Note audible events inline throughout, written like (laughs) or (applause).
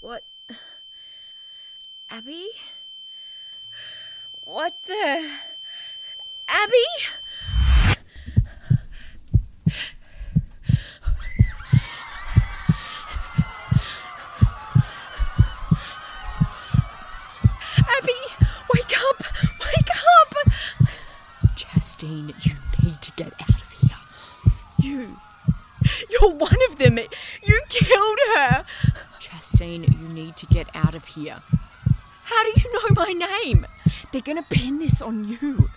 What? Abby? What the? Abby? Out of here. How do you know my name? They're gonna pin this on you.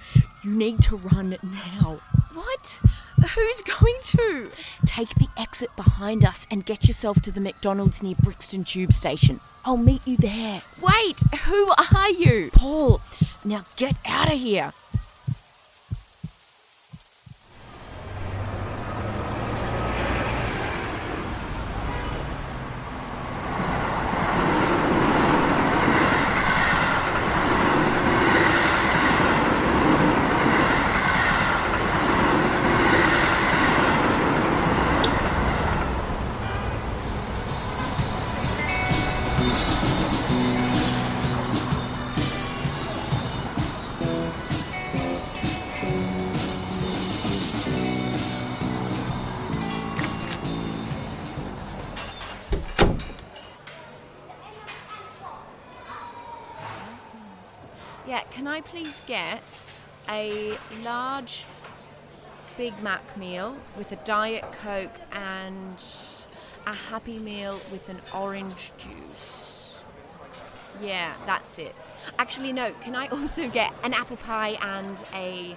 You need to run now. What? Who's going to? Take the exit behind us and get yourself to the McDonald's near Brixton Tube Station. I'll meet you there. Wait, who are you? Paul, now get out of here. Yeah, can I please get a large Big Mac meal with a Diet Coke and a Happy Meal with an orange juice? Yeah, that's it. Actually, no, can I (laughs) also get an apple pie and a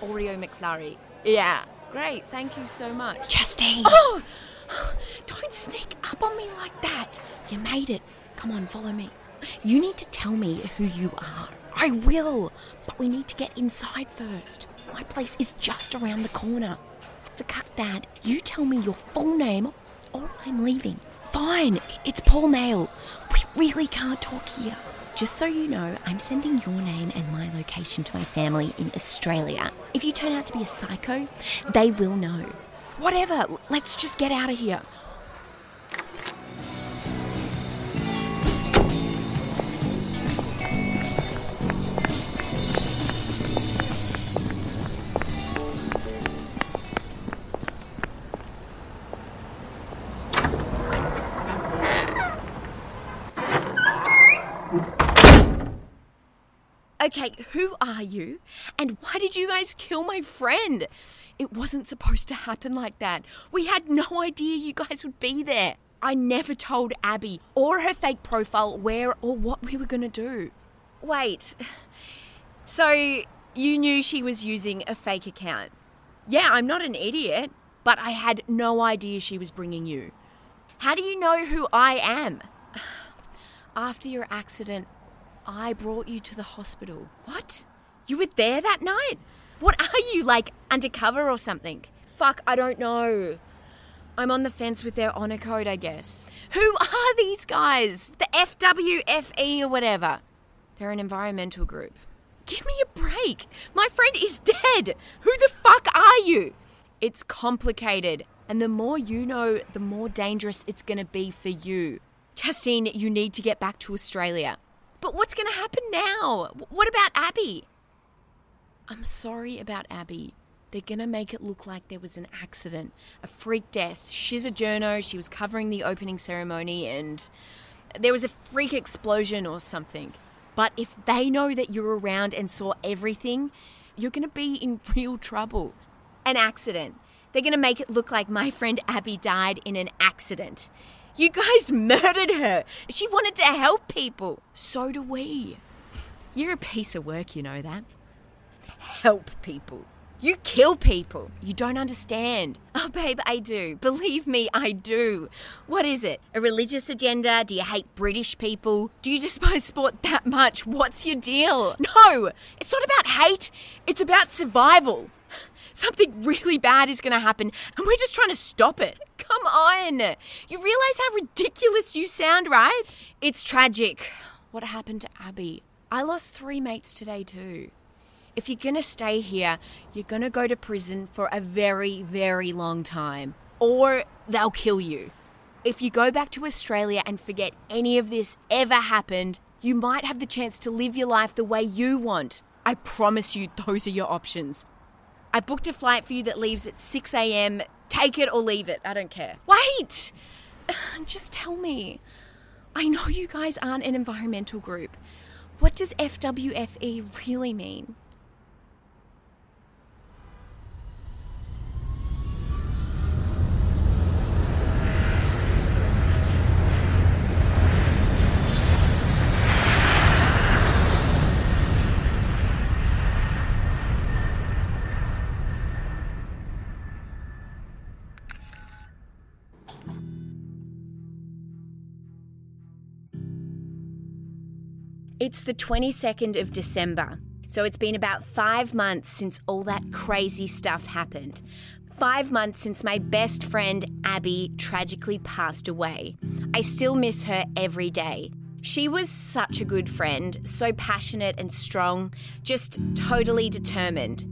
Oreo McFlurry? Yeah, great, thank you so much. Justine! Oh! (gasps) Don't sneak up on me like that. You made it. Come on, follow me. You need to tell me who you are. I will, but we need to get inside first. My place is just around the corner. Forget that. You tell me your full name or I'm leaving. Fine, it's Paul Mail. We really can't talk here. Just so you know, I'm sending your name and my location to my family in Australia. If you turn out to be a psycho, they will know. Whatever, let's just get out of here. Okay, who are you? And why did you guys kill my friend? It wasn't supposed to happen like that. We had no idea you guys would be there. I never told Abby or her fake profile where or what we were gonna do. Wait, (laughs) so you knew she was using a fake account? Yeah, I'm not an idiot, but I had no idea she was bringing you. How do you know who I am? (sighs) After your accident, I brought you to the hospital. What? You were there that night? What are you, like undercover or something? Fuck, I don't know. I'm on the fence with their honor code, I guess. Who are these guys? The FWFE or whatever. They're an environmental group. Give me a break. My friend is dead. Who the fuck are you? It's complicated, and the more you know, the more dangerous it's gonna be for you. Justine, you need to get back to Australia. But what's gonna happen now? What about Abby? I'm sorry about Abby. They're gonna make it look like there was an accident, a freak death. She's a journo, she was covering the opening ceremony, and there was a freak explosion or something. But if they know that you're around and saw everything, you're gonna be in (laughs) real trouble. An accident. They're gonna make it look like my friend Abby died in an accident. You guys (laughs) murdered her. She wanted to help people. So do we. You're a piece of work, you know that help people. You kill people. You don't understand. Oh, babe, I do. Believe me, I do. What is it? A religious agenda? Do you hate British people? Do you despise sport that much? What's your deal? No, it's not about hate, it's about survival. (laughs) Something really bad is going to happen, and we're just trying to stop it. Come on. You realize how ridiculous you sound, right? It's tragic. What happened to Abby? I lost three mates today, too. If you're gonna stay here, you're gonna go to prison for a very, very long time. Or they'll kill you. If you go back to Australia and forget any of this ever happened, you might have the chance to live your life the way you want. I promise you, those are your options. I booked a flight for you that leaves at 6 a.m. Take it or leave it, I don't care. Wait! (sighs) Just tell me. I know you guys aren't an environmental group. What does FWFE really mean? It's the 22nd of December, so it's been about five months since all that crazy stuff happened. Five months since my best friend Abby tragically passed away. I still miss her every day. She was such a good friend, so passionate and strong, just totally determined.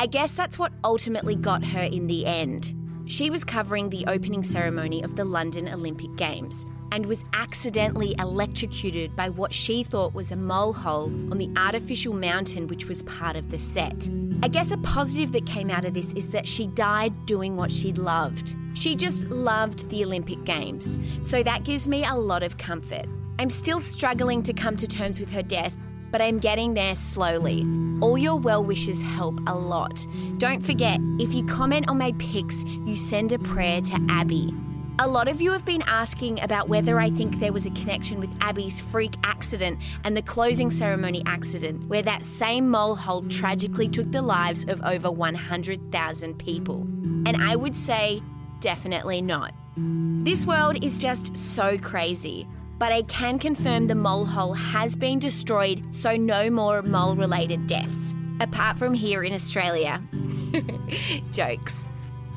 I guess that's what ultimately got her in the end. She was covering the opening ceremony of the London Olympic Games and was accidentally electrocuted by what she thought was a mole hole on the artificial mountain which was part of the set. I guess a positive that came out of this is that she died doing what she loved. She just loved the Olympic Games, so that gives me a lot of comfort. I'm still struggling to come to terms with her death, but I'm getting there slowly. All your well wishes help a lot. Don't forget, if you comment on my pics, you send a prayer to Abby. A lot of you have been asking about whether I think there was a connection with Abby's freak accident and the closing ceremony accident, where that same mole hole tragically took the lives of over 100,000 people. And I would say, definitely not. This world is just so crazy, but I can confirm the mole hole has been destroyed, so no more mole related deaths, apart from here in Australia. (laughs) Jokes.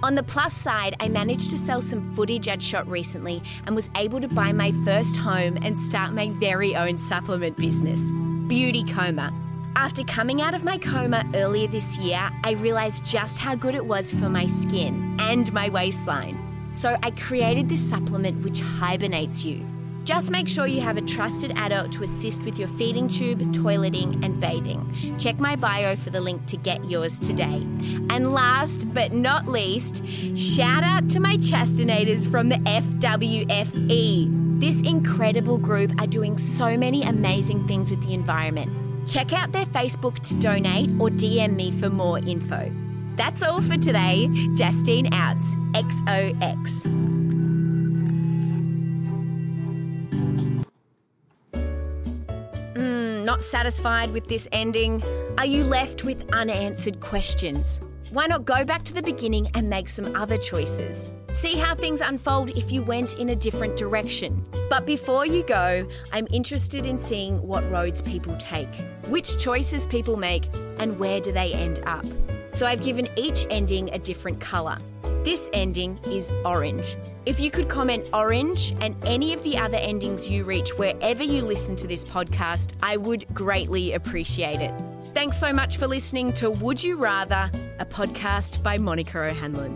On the plus side, I managed to sell some footage I'd shot recently and was able to buy my first home and start my very own supplement business, Beauty Coma. After coming out of my coma earlier this year, I realised just how good it was for my skin and my waistline. So I created this supplement which hibernates you. Just make sure you have a trusted adult to assist with your feeding tube, toileting, and bathing. Check my bio for the link to get yours today. And last but not least, shout out to my chastinators from the FWFE. This incredible group are doing so many amazing things with the environment. Check out their Facebook to donate or DM me for more info. That's all for today. Justine Outs, XOX. Not satisfied with this ending? Are you left with unanswered questions? Why not go back to the beginning and make some other choices? See how things unfold if you went in a different direction. But before you go, I'm interested in seeing what roads people take, which choices people make, and where do they end up. So I've given each ending a different colour. This ending is orange. If you could comment orange and any of the other endings you reach wherever you listen to this podcast, I would greatly appreciate it. Thanks so much for listening to Would You Rather, a podcast by Monica O'Hanlon.